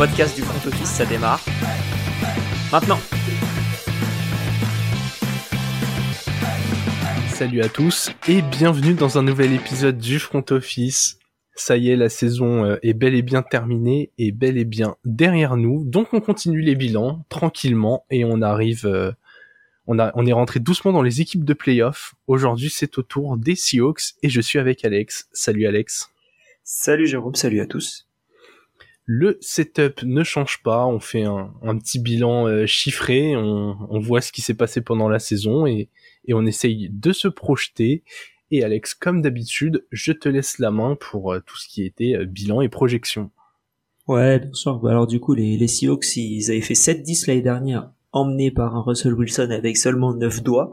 podcast du front office, ça démarre. Maintenant. Salut à tous et bienvenue dans un nouvel épisode du front office. Ça y est, la saison euh, est bel et bien terminée et bel et bien derrière nous. Donc on continue les bilans tranquillement et on arrive, euh, on, a, on est rentré doucement dans les équipes de playoff. Aujourd'hui c'est au tour des Seahawks et je suis avec Alex. Salut Alex. Salut Jérôme, salut à tous. Le setup ne change pas, on fait un, petit bilan euh, chiffré, on, voit ce qui s'est passé pendant la saison et, on essaye de se projeter. Et Alex, comme d'habitude, je te laisse la main pour euh, tout ce qui était euh, bilan et projection. Ouais, bien sûr. Bah, alors du coup, les, Seahawks, ils avaient fait 7-10 l'année dernière, emmenés par un Russell Wilson avec seulement 9 doigts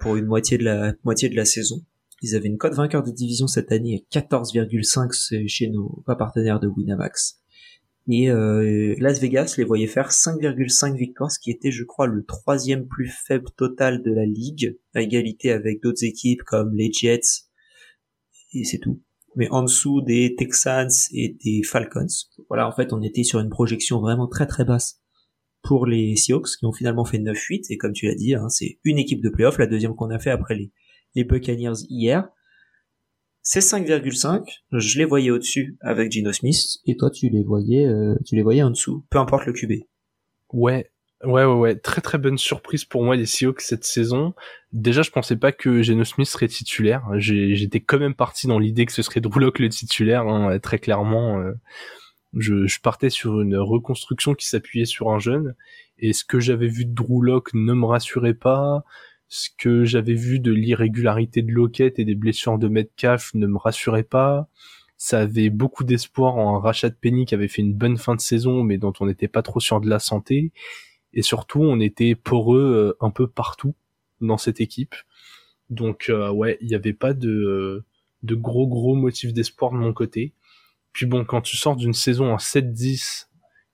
pour une moitié de la saison. Ils avaient une cote vainqueur de division cette année à 14,5 chez nos partenaires de Winamax. Et euh, Las Vegas les voyait faire 5,5 victoires, ce qui était, je crois, le troisième plus faible total de la ligue, à égalité avec d'autres équipes comme les Jets, et c'est tout. Mais en dessous des Texans et des Falcons. Voilà, en fait, on était sur une projection vraiment très très basse pour les Seahawks, qui ont finalement fait 9-8, et comme tu l'as dit, hein, c'est une équipe de playoff, la deuxième qu'on a fait après les, les Buccaneers hier. C'est 5,5. Je les voyais au-dessus avec Gino Smith et toi tu les voyais euh, tu les voyais en dessous, peu importe le QB. Ouais, Ouais, ouais, ouais, très très bonne surprise pour moi les Seahawks cette saison. Déjà, je pensais pas que Geno Smith serait titulaire. J'étais quand même parti dans l'idée que ce serait Drew le titulaire, hein, très clairement. Euh, je, je, partais sur une reconstruction qui s'appuyait sur un jeune, et ce que j'avais vu de Drew Lock ne me rassurait pas ce que j'avais vu de l'irrégularité de Lockett et des blessures de Metcalf ne me rassurait pas. Ça avait beaucoup d'espoir en rachat de Penny qui avait fait une bonne fin de saison, mais dont on n'était pas trop sûr de la santé. Et surtout, on était poreux euh, un peu partout dans cette équipe. Donc euh, ouais, il n'y avait pas de, de gros gros motifs d'espoir de mon côté. Puis bon, quand tu sors d'une saison en 7-10,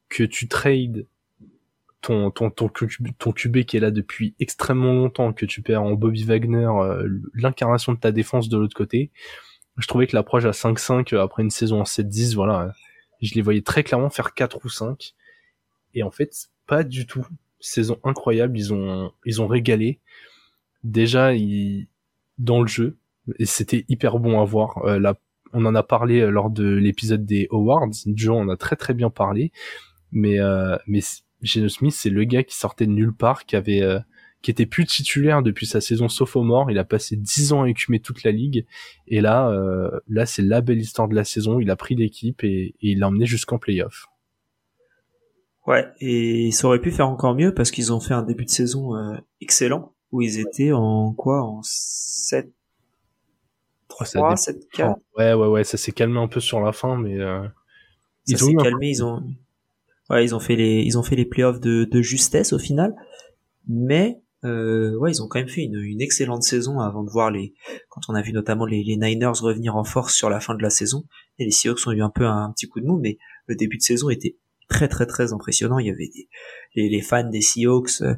que tu trades ton ton ton ton QB qui est là depuis extrêmement longtemps que tu perds en Bobby Wagner euh, l'incarnation de ta défense de l'autre côté. Je trouvais que l'approche à 5-5 euh, après une saison en 7-10 voilà euh, je les voyais très clairement faire 4 ou 5 et en fait pas du tout. Saison incroyable ils ont ils ont régalé. Déjà ils, dans le jeu et c'était hyper bon à voir là on en a parlé lors de l'épisode des Awards. Joe en a très très bien parlé. Mais mais Geno Smith, c'est le gars qui sortait de nulle part, qui avait, euh, qui était plus titulaire depuis sa saison sophomore. Il a passé 10 ans à écumer toute la ligue. Et là, euh, là, c'est la belle histoire de la saison. Il a pris l'équipe et, il l'a emmené jusqu'en playoff. Ouais, et ça aurait pu faire encore mieux parce qu'ils ont fait un début de saison euh, excellent où ils étaient en quoi? En 7 3 7 4 Ouais, ouais, ouais, ça s'est calmé un peu sur la fin mais ils ont calmé, ils ont ouais, ils ont fait les, ils ont fait les playoffs de, de justesse au final, mais euh, ouais, ils ont quand même fait une, une, excellente saison avant de voir les, quand on a vu notamment les, les, Niners revenir en force sur la fin de la saison, et les Seahawks ont eu un peu un, petit coup de mou, mais le début de saison était très très très impressionnant. Il y avait des, les, les fans des Seahawks euh,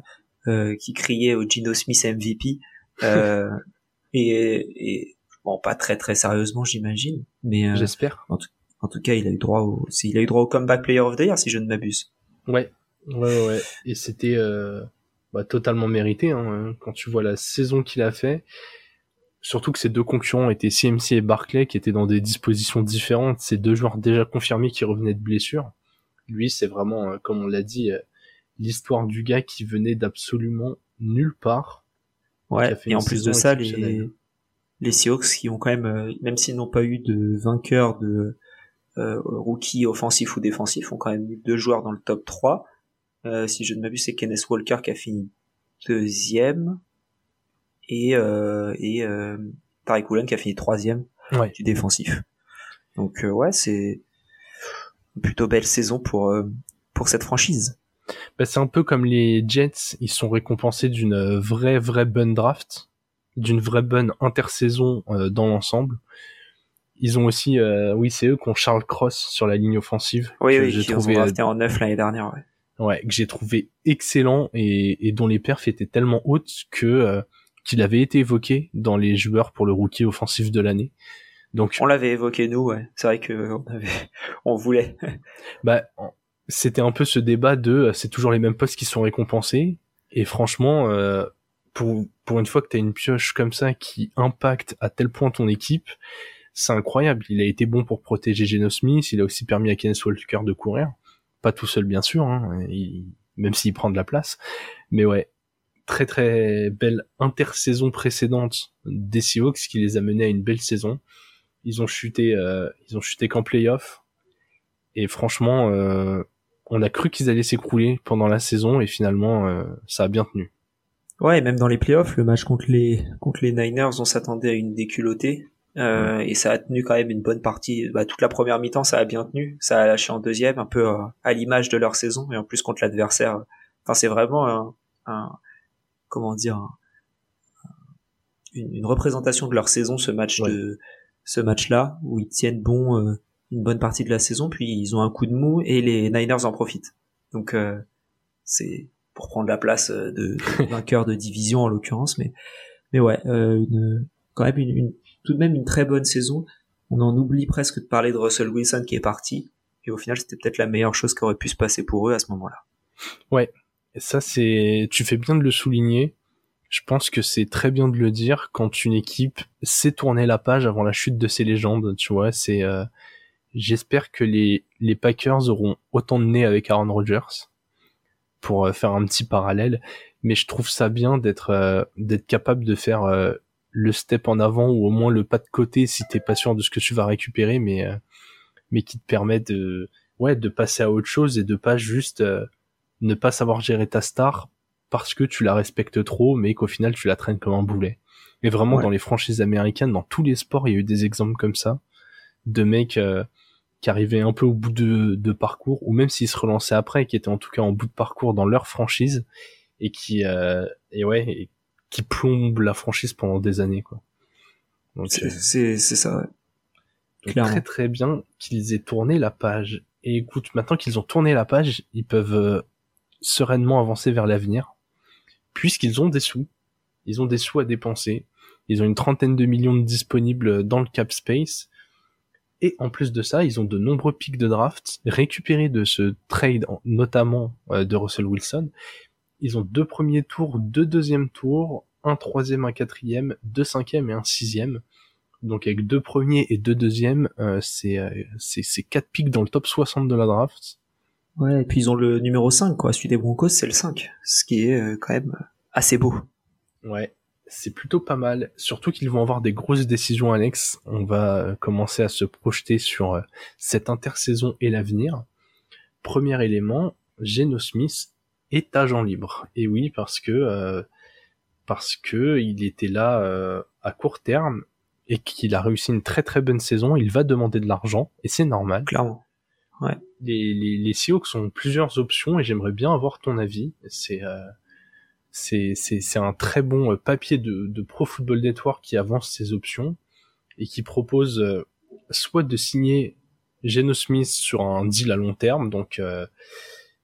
euh qui criaient au Gino Smith MVP, euh, et, et, bon, pas très très sérieusement, j'imagine, mais j'espère. En tout, en tout cas, il a eu droit au, il a eu droit au comeback player of the year, si je ne m'abuse. Ouais, ouais, ouais. Et c'était euh, bah, totalement mérité hein, quand tu vois la saison qu'il a fait. Surtout que ces deux concurrents étaient CMC et Barclay, qui étaient dans des dispositions différentes. Ces deux joueurs déjà confirmés qui revenaient de blessures. Lui, c'est vraiment, euh, comme on l'a dit, euh, l'histoire du gars qui venait d'absolument nulle part. Ouais. Et en plus de ça, les les Seahawks qui ont quand même, même s'ils n'ont pas eu de vainqueur de euh, rookie offensif ou défensif ont quand même eu deux joueurs dans le top 3. Euh, si je ne m'abuse, c'est Kenneth Walker qui a fini deuxième et euh, et euh, Tariq Woolen qui a fini troisième du défensif. Donc euh, ouais, c'est une plutôt belle saison pour euh, pour cette franchise. Bah, c'est un peu comme les Jets, ils sont récompensés d'une vraie vraie bonne draft, d'une vraie bonne intersaison dans l'ensemble. Ils ont aussi, euh, oui, c'est eux qui ont Charles Cross sur la ligne offensive. Oui, oui, j'ai trouvé ont euh, en neuf l'année dernière. Ouais. Ouais, que j'ai trouvé excellent et, et, dont les perfs étaient tellement hautes que euh, qu'il avait été évoqué dans les joueurs pour le rookie offensif de l'année. Donc on l'avait évoqué nous, ouais. C'est vrai que on avait, on voulait. bah c'était un peu ce débat de euh, c'est toujours les mêmes postes qui sont récompensés. Et franchement, euh, pour, pour une fois que tu as une pioche comme ça qui impacte à tel point ton équipe, c'est incroyable. Il a été bon pour protéger Geno Smith, il a aussi permis à Kenneth Walker de courir. Pas tout seul bien sûr, hein, même s'il prend de la place. Mais ouais, très très belle intersaison précédente des Seahawks qui les a menés à une belle saison. Ils ont chuté, euh, ils ont chuté qu'en playoff. Et franchement, euh, on a cru qu'ils allaient s'écrouler pendant la saison et finalement, euh, ça a bien tenu. Ouais, même dans les playoffs, le match contre les contre les Niners, on s'attendait à une déculottée. Euh, et ça a tenu quand même une bonne partie. Bah, toute la première mi-temps, ça a bien tenu. Ça a lâché en deuxième, un peu euh, à l'image de leur saison. Et en plus contre l'adversaire. Enfin, c'est vraiment un, un, comment dire une, une, représentation de leur saison, ce match de ce match-là où ils tiennent bon euh, une bonne partie de la saison, puis ils ont un coup de mou et les Niners en profitent. Donc euh, c'est pour prendre la place euh, de, vainqueur de division en l'occurrence, mais mais ouais, euh, une, quand même une, une, tout de même une très bonne saison. On en oublie presque de parler de Russell Wilson qui est parti, et au final c'était peut-être la meilleure chose qui aurait pu se passer pour eux à ce moment-là. Ouais, ça c'est, tu fais bien de le souligner. Je pense que c'est très bien de le dire quand une équipe sait tourner la page avant la chute de ses légendes. Tu vois, c'est, euh, j'espère que les les Packers auront autant de nez avec Aaron Rodgers pour euh, faire un petit parallèle, mais je trouve ça bien d'être euh, d'être capable de faire le step en avant ou au moins le pas de côté si t'es pas sûr de ce que tu vas récupérer, mais mais qui te permet de ouais de passer à autre chose et de pas juste ne pas savoir gérer ta star parce que tu la respectes trop, mais qu'au final tu la traînes comme un boulet. Et vraiment dans les franchises américaines, dans tous les sports, il y a eu des exemples comme ça de mecs qui arrivaient un peu au bout de, de parcours, ou même s'ils se relançaient après, qui étaient en tout cas en bout de parcours dans leur franchise, et qui, euh, et ouais, qui plombent la franchise pendant des années, quoi. C'est euh, ça, ouais. Donc, très très bien qu'ils aient tourné la page. Et écoute, maintenant qu'ils ont tourné la page, ils peuvent euh, sereinement avancer vers l'avenir, puisqu'ils ont des sous. Ils ont des sous à dépenser. Ils ont une trentaine de millions de disponibles dans le cap space. Et en plus de ça, ils ont de nombreux pics de draft récupérés de ce trade, notamment euh, de Russell Wilson. Ils ont deux premiers tours, deux deuxièmes tours, un troisième, un quatrième, deux cinquièmes et un sixième. Donc avec deux premiers et deux deuxièmes, euh, c'est euh, c'est quatre pics dans le top 60 de la draft. Ouais, et puis ils ont le numéro 5, quoi. Celui des Broncos, c'est le 5. Ce qui est euh, quand même assez beau. Ouais c'est plutôt pas mal. Surtout qu'ils vont avoir des grosses décisions annexes. On va commencer à se projeter sur cette intersaison et l'avenir. Premier élément, Geno Smith est agent libre. Et oui, parce que euh, parce que il était là à court terme et qu'il a réussi une très très bonne saison, il va demander de l'argent et c'est normal. Clairement. Ouais. Les, les, les Seahawks ont plusieurs options et j'aimerais bien avoir ton avis. C'est c'est c'est un très bon euh, papier de, de Pro Football Network qui avance ses options et qui propose euh, soit de signer Geno Smith sur un deal à long terme, donc euh,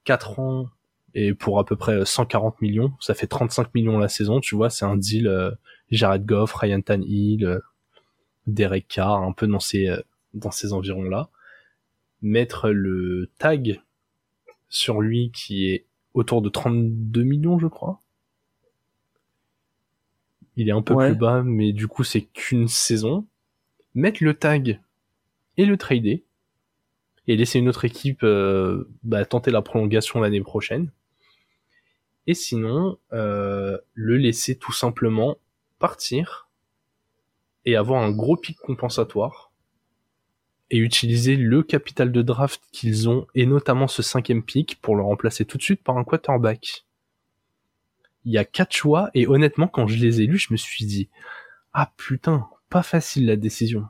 4 ans et pour à peu près 140 millions, ça fait 35 millions la saison, tu vois, c'est un deal euh, Jared Goff, Ryan Tannehill, euh, Derek Carr, un peu dans ces dans ces environs-là. Mettre le tag sur lui qui est autour de 32 millions, je crois. Il est un peu plus bas, mais du coup, c'est qu'une saison. Mettre le tag et le trader. Et laisser une autre équipe euh, bah, tenter la prolongation l'année prochaine. Et sinon, euh, le laisser tout simplement partir et avoir un gros pic compensatoire et utiliser le capital de draft qu'ils ont et notamment ce cinquième pic pour le remplacer tout de suite par un quarterback. Il y a quatre choix et honnêtement quand je les ai lus je me suis dit ah putain pas facile la décision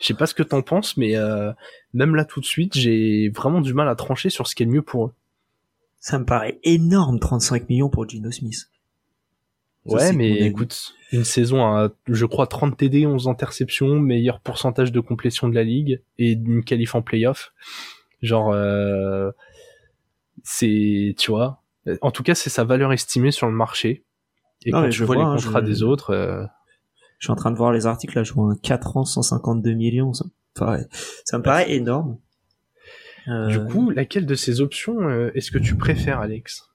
je sais pas ce que t'en penses mais euh, même là tout de suite j'ai vraiment du mal à trancher sur ce qui est le mieux pour eux ça me paraît énorme 35 millions pour Gino Smith ouais mais écoute une saison à je crois 30 TD 11 interceptions meilleur pourcentage de complétion de la ligue et une qualif en playoff genre euh, c'est tu vois en tout cas, c'est sa valeur estimée sur le marché. Et quand je vois, les hein, contrats des autres... Euh, je suis en train de voir les articles, là, je vois un 4 ans, 152 millions. Ça me paraît, ça me paraît énorme. Euh, Du coup, laquelle de ces options euh, est-ce que tu préfères, Alex?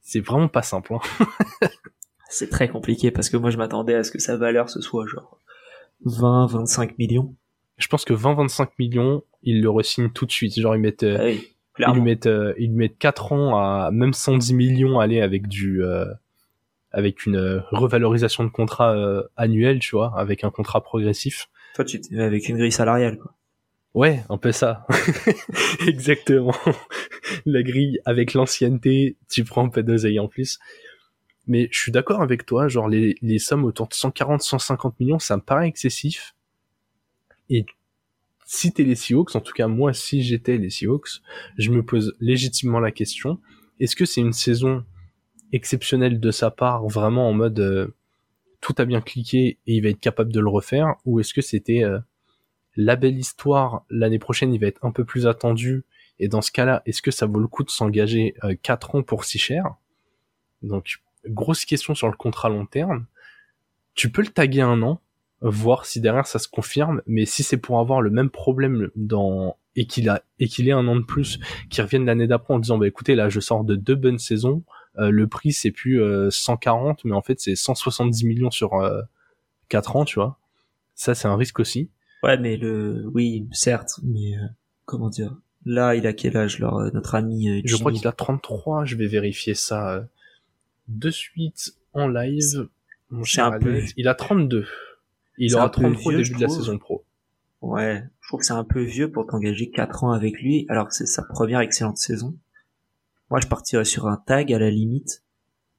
C'est vraiment pas simple. Hein. c'est très compliqué parce que moi je m'attendais à ce que sa valeur ce soit genre 20, 25 millions. Je pense que 20-25 millions, ils le re-signent tout de suite. Genre, ils mettent, euh, Ah oui, ils lui mettent, euh, ils lui mettent 4 ans à même 110 millions aller avec du, euh, avec une euh, revalorisation de contrat euh, annuel, tu vois, avec un contrat progressif. Toi, tu avec une grille salariale, quoi. Ouais, un peu ça. Exactement. La grille avec l'ancienneté, tu prends un peu d'oseille en plus. Mais je suis d'accord avec toi, genre les, sommes autour de 140-150 millions, ça me paraît excessif. Et si t'es les Seahawks, en tout cas moi si j'étais les Seahawks, je me pose légitimement la question, est-ce que c'est une saison exceptionnelle de sa part, vraiment en mode euh, tout a bien cliqué et il va être capable de le refaire, ou est-ce que c'était euh, la belle histoire, l'année prochaine il va être un peu plus attendu, et dans ce cas-là, est-ce que ça vaut le coup de s'engager euh, 4 ans pour si cher Donc, grosse question sur le contrat long terme. Tu peux le taguer un an, voir si derrière ça se confirme, mais si c'est pour avoir le même problème dans et qu'il a et qu'il ait un an de plus, qu'il revienne l'année d'après en disant bah écoutez là je sors de deux bonnes saisons, euh, le prix c'est plus euh, 140 mais en fait c'est 170 millions sur euh, 4 ans, tu vois. Ça c'est un risque aussi. Ouais, mais le, oui, certes, mais euh, comment dire Là, il a quel âge, leur, euh, notre ami euh, Je crois qu'il a 33, je vais vérifier ça euh, de suite en live. Mon cher peu-. Il a 32. Il aura un peu 33 au début de la saison pro. Ouais, je trouve que c'est un peu vieux pour t'engager 4 ans avec lui, alors que c'est sa première excellente saison. Moi, je partirais sur un tag à la limite.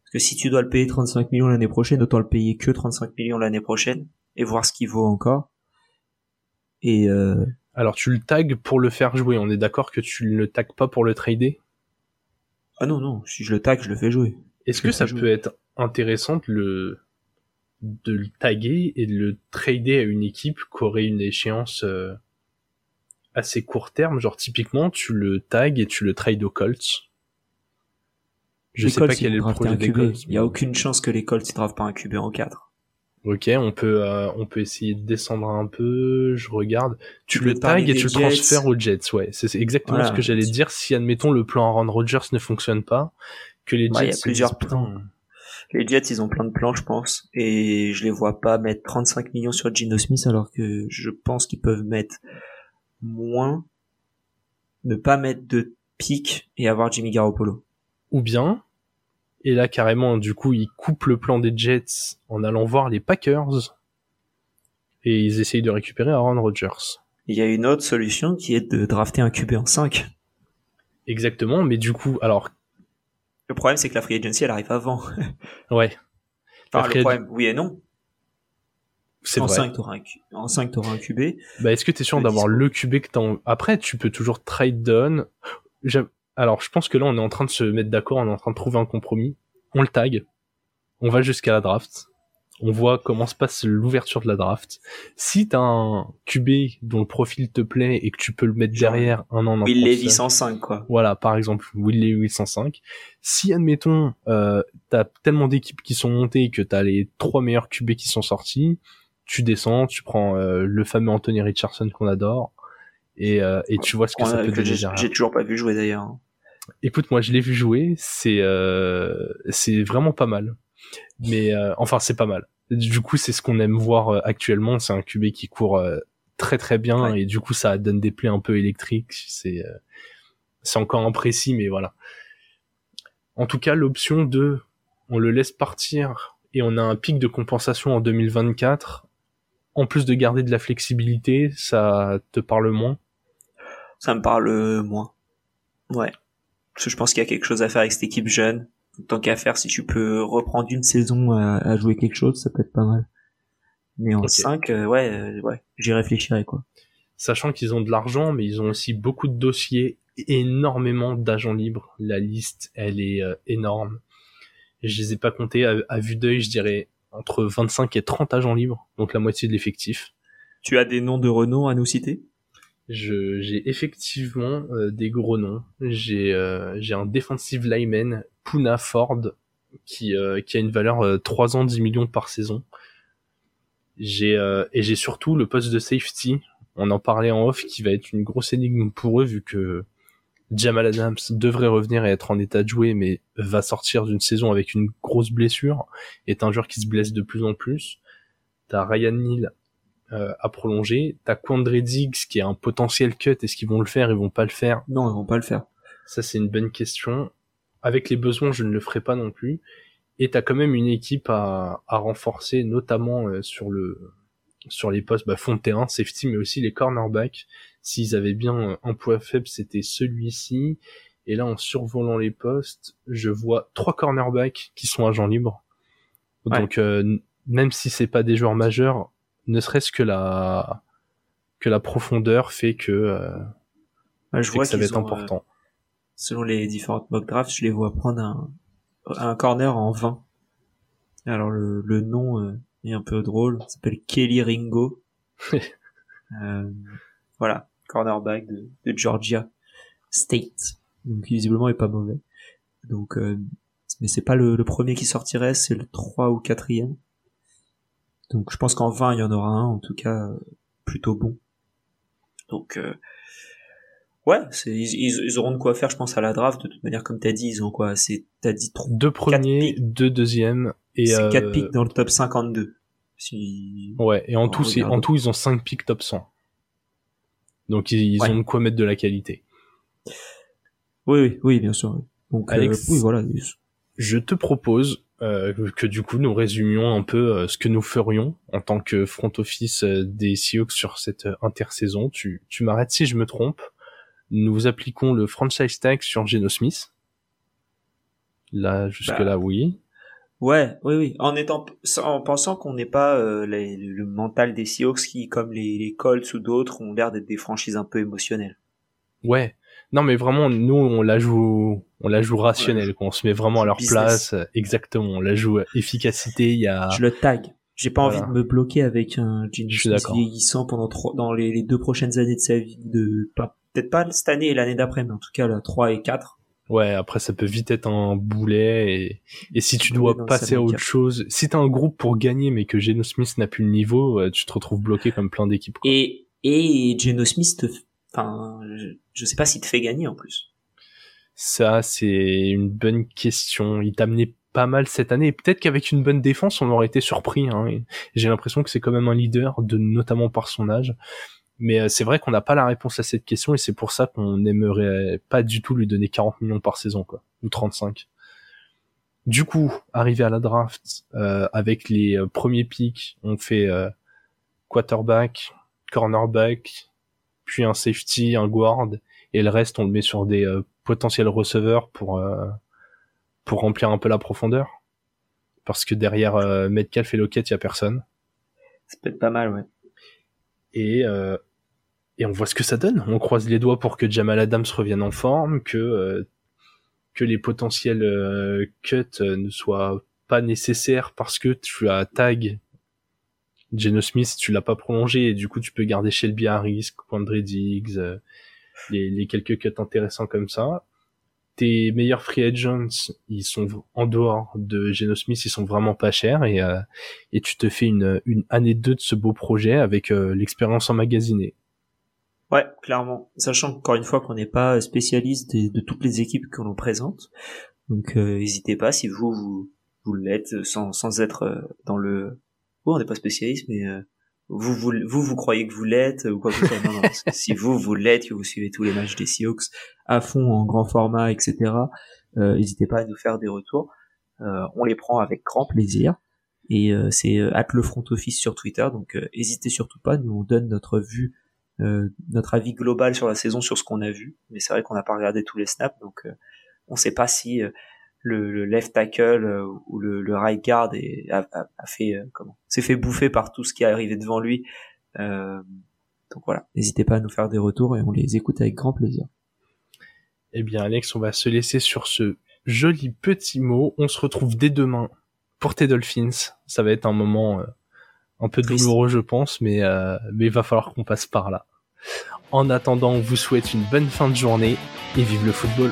Parce que si tu dois le payer 35 millions l'année prochaine, autant le payer que 35 millions l'année prochaine et voir ce qu'il vaut encore. Et euh, Alors tu le tags pour le faire jouer. On est d'accord que tu ne le tags pas pour le trader? ah non non, si je le tag, je le fais jouer. Est-ce que ça jouer. peut être intéressant de le de le taguer et de le trader à une équipe qui aurait une échéance euh, assez court terme, genre typiquement tu le tags et tu le trades aux Colts. Je Les sais Colts, pas quel est le projet des. Colts. Il y a aucune chance que les Colts draftent pas un QB en 4. Ok, on peut euh, on peut essayer de descendre un peu. Je regarde. Tu, Tu le tags et tu le transfères aux Jets. Ouais, c'est exactement Voilà. ce que j'allais dire. Si admettons le plan Aaron Rodgers ne fonctionne pas, que les Ouais, Jets il y a plusieurs putain, Les Jets, ils ont plein de plans, je pense, et je les vois pas mettre 35 millions sur Gino Smith, alors que je pense qu'ils peuvent mettre moins, ne pas mettre de pic et avoir Jimmy Garoppolo. ou bien, et là carrément, du coup, ils coupent le plan des Jets en allant voir les Packers et ils essayent de récupérer Aaron Rodgers. Il y a une autre solution qui est de drafter un QB en 5. Exactement, mais du coup, alors, Le problème, c'est que la free agency, elle arrive avant. ouais, Enfin, le problème, oui et non. c'est En vrai. 5, t'auras un, en 5, t'auras un QB. Bah, est-ce que t'es sûr d'avoir le QB que t'as... Après, tu peux toujours trade down. Alors, je pense que là, on est en train de se mettre d'accord, on est en train de trouver un compromis. On le tag. On va jusqu'à la draft. On voit comment se passe l'ouverture de la draft. Si t'as un QB dont le profil te plaît et que tu peux le mettre Genre, derrière un an Will Levis d'apprentissage- en 5, quoi. Voilà, par exemple, Will Levis 105. Si, admettons, euh, t'as tellement d'équipes qui sont montées que t'as les trois meilleurs QB qui sont sortis, tu descends, tu prends euh, le fameux Anthony Richardson qu'on adore, et, euh, et tu vois ce que Ouais, ça peut que donner j'ai derrière. j'ai toujours pas vu jouer d'ailleurs. Écoute, moi, je l'ai vu jouer, c'est euh, c'est vraiment pas mal. Mais euh, enfin, c'est pas mal. Du coup, c'est ce qu'on aime voir actuellement. C'est un QB qui court très très bien Ouais. et du coup, ça donne des plays un peu électriques. C'est euh, c'est encore imprécis, mais voilà. En tout cas, l'option de on le laisse partir et on a un pic de compensation en 2024. En plus de garder de la flexibilité, ça te parle moins. Ça me parle euh, moins. Ouais. Parce que je pense qu'il y a quelque chose à faire avec cette équipe jeune. Tant qu'à faire, si tu peux reprendre une saison à, à jouer quelque chose, ça peut être pas mal. Mais en Ok. 5, ouais, euh, ouais, j'y réfléchirai, quoi. sachant qu'ils ont de l'argent, mais ils ont aussi beaucoup de dossiers, énormément d'agents libres. La liste, elle est euh, énorme. Je les ai pas comptés à, à vue d'œil, je dirais entre 25 et 30 agents libres, donc la moitié de l'effectif. Tu as des noms de renom à nous citer? J'ai effectivement euh, des gros noms. J'ai, euh, j'ai un defensive lineman, Puna Ford, qui, euh, a une valeur euh, 3 ans 10 millions par saison. J'ai, et j'ai surtout le poste de safety, On en parlait en off qui va être une grosse énigme pour eux vu que Jamal Adams devrait revenir et être en état de jouer, mais va sortir d'une saison avec une grosse blessure, est un joueur qui se blesse de plus en plus. T'as Ryan Neal euh, à prolonger, t'as Quandre Diggs qui est un potentiel cut, est-ce qu'ils vont le faire, ils vont pas le faire Non, ils vont pas le faire. Ça c'est une bonne question. Avec les besoins, je ne le ferai pas non plus. Et t'as quand même une équipe à, à renforcer, notamment euh, sur le sur les postes bah, fond de terrain, safety, mais aussi les cornerbacks. S'ils avaient bien un point faible, c'était celui-ci. Et là, en survolant les postes, je vois trois cornerbacks qui sont agents libres. Donc, euh, même si c'est pas des joueurs majeurs, ne serait-ce que la que la profondeur fait que, euh, je vois que ça va être ont, important. euh, selon les différentes mock drafts, je les vois prendre un, un corner en 20. Alors le, le nom euh, est un peu drôle, il s'appelle Kelly Ringo. Euh, voilà, cornerback de, de Georgia State. Donc visiblement il est pas mauvais. Donc euh, mais c'est pas le, le premier qui sortirait, c'est le 3 ou 4 Donc je pense qu'en 20 il y en aura un en tout cas euh, plutôt bon. Donc euh, ouais, c'est ils, auront de quoi faire je pense à la draft de toute manière comme t'as dit, ils ont quoi, c'est t'as dit trois Deux premiers, deux deuxièmes et c'est euh, 4 pics dans le top 52. Si Ouais, et en tout, c'est, regarde. en tout, ils ont 5 pics top 100. Donc ils, ils Ouais. ont de quoi mettre de la qualité. Oui oui, oui bien sûr. Donc euh, Alex, oui voilà, Je te propose euh, que du coup nous résumions un peu euh, ce que nous ferions en tant que front office euh, des Seahawks sur cette intersaison. Tu, tu m'arrêtes si je me trompe. Nous appliquons le franchise tag sur Geno Smith. Là, jusque là, oui. Ouais, oui, oui. En étant, en pensant qu'on n'est pas les- le mental des Seahawks qui, comme les, les Colts ou d'autres, ont l'air d'être des franchises un peu émotionnelles. Ouais. Non, mais vraiment, nous, on la joue, on la joue rationnelle, quoi. On se met vraiment à leur Business. place. Exactement. On la joue efficacité. Il y a, Je le tag. J'ai pas Voilà. envie de me bloquer avec un Smith d'accord. vieillissant pendant trois, dans les, les deux prochaines années de sa vie, de pas peut-être pas cette année et l'année d'après, mais en tout cas la 3 et 4. Ouais, après ça peut vite être un boulet et, et si tu dois passer à autre chose, si t'as un groupe pour gagner mais que Geno Smith n'a plus le niveau, euh, tu te retrouves bloqué comme plein d'équipes. Et et Geno Smith, te, enfin, je, sais pas s'il te fait gagner en plus. Ça, c'est une bonne question. Il t'a amené pas mal cette année peut-être qu'avec une bonne défense, on aurait été surpris. Hein. J'ai l'impression que c'est quand même un leader, de notamment par son âge. Mais euh, c'est vrai qu'on n'a pas la réponse à cette question et c'est pour ça qu'on n'aimerait pas du tout lui donner 40 millions par saison, quoi, ou 35. Du coup, arrivé à la draft, euh, avec les euh, premiers picks, on fait quarterback, cornerback, puis un safety, un guard, et le reste on le met sur des euh, potentiels receveurs pour euh, pour remplir un peu la profondeur. Parce que derrière euh, Metcalf et Lockett, il y a personne. Ça peut être pas mal, ouais. Et euh, et on voit ce que ça donne. On croise les doigts pour que Jamal Adams revienne en forme, que euh, que les potentiels euh, cuts ne soient pas nécessaires parce que tu as tag Geno Smith, tu l'as pas prolongé et du coup tu peux garder Shelby Harris, Quandre Diggs, euh, les, les quelques cuts intéressants comme ça. Tes meilleurs free agents, ils sont en dehors de Geno Smith, ils sont vraiment pas chers et euh, et tu te fais une une année 2 de ce beau projet avec euh, l'expérience emmagasinée. Ouais, clairement. Sachant encore une fois qu'on n'est pas spécialiste de, toutes les équipes que l'on présente. Donc euh, n'hésitez pas si vous vous, vous l'êtes sans, sans être euh, dans le... Oh, on n'est pas spécialiste, mais euh, vous, vous, vous, vous croyez que vous l'êtes ou quoi que ce soit. Non, non, si vous, vous l'êtes, que vous suivez tous les matchs des Seahawks à fond, en grand format, etc., euh, n'hésitez pas à nous faire des retours. Euh, on les prend avec grand plaisir. Et euh, c'est euh, at le front office sur Twitter, donc euh, n'hésitez surtout pas, nous on donne notre vue euh, notre avis global sur la saison, sur ce qu'on a vu. Mais c'est vrai qu'on n'a pas regardé tous les snaps, donc euh, on ne sait pas si euh, le, le left tackle euh, ou le, le right guard est, a, a- a fait euh, comment s'est fait bouffer par tout ce qui est arrivé devant lui. Euh, donc voilà, n'hésitez pas à nous faire des retours et on les écoute avec grand plaisir. Eh bien, Alex, on va se laisser sur ce joli petit mot. On se retrouve dès demain pour tes Dolphins. Ça va être un moment euh, un peu Triste. douloureux, je pense, mais euh, mais il va falloir qu'on passe par là. En attendant, on vous souhaite une bonne fin de journée et vive le football.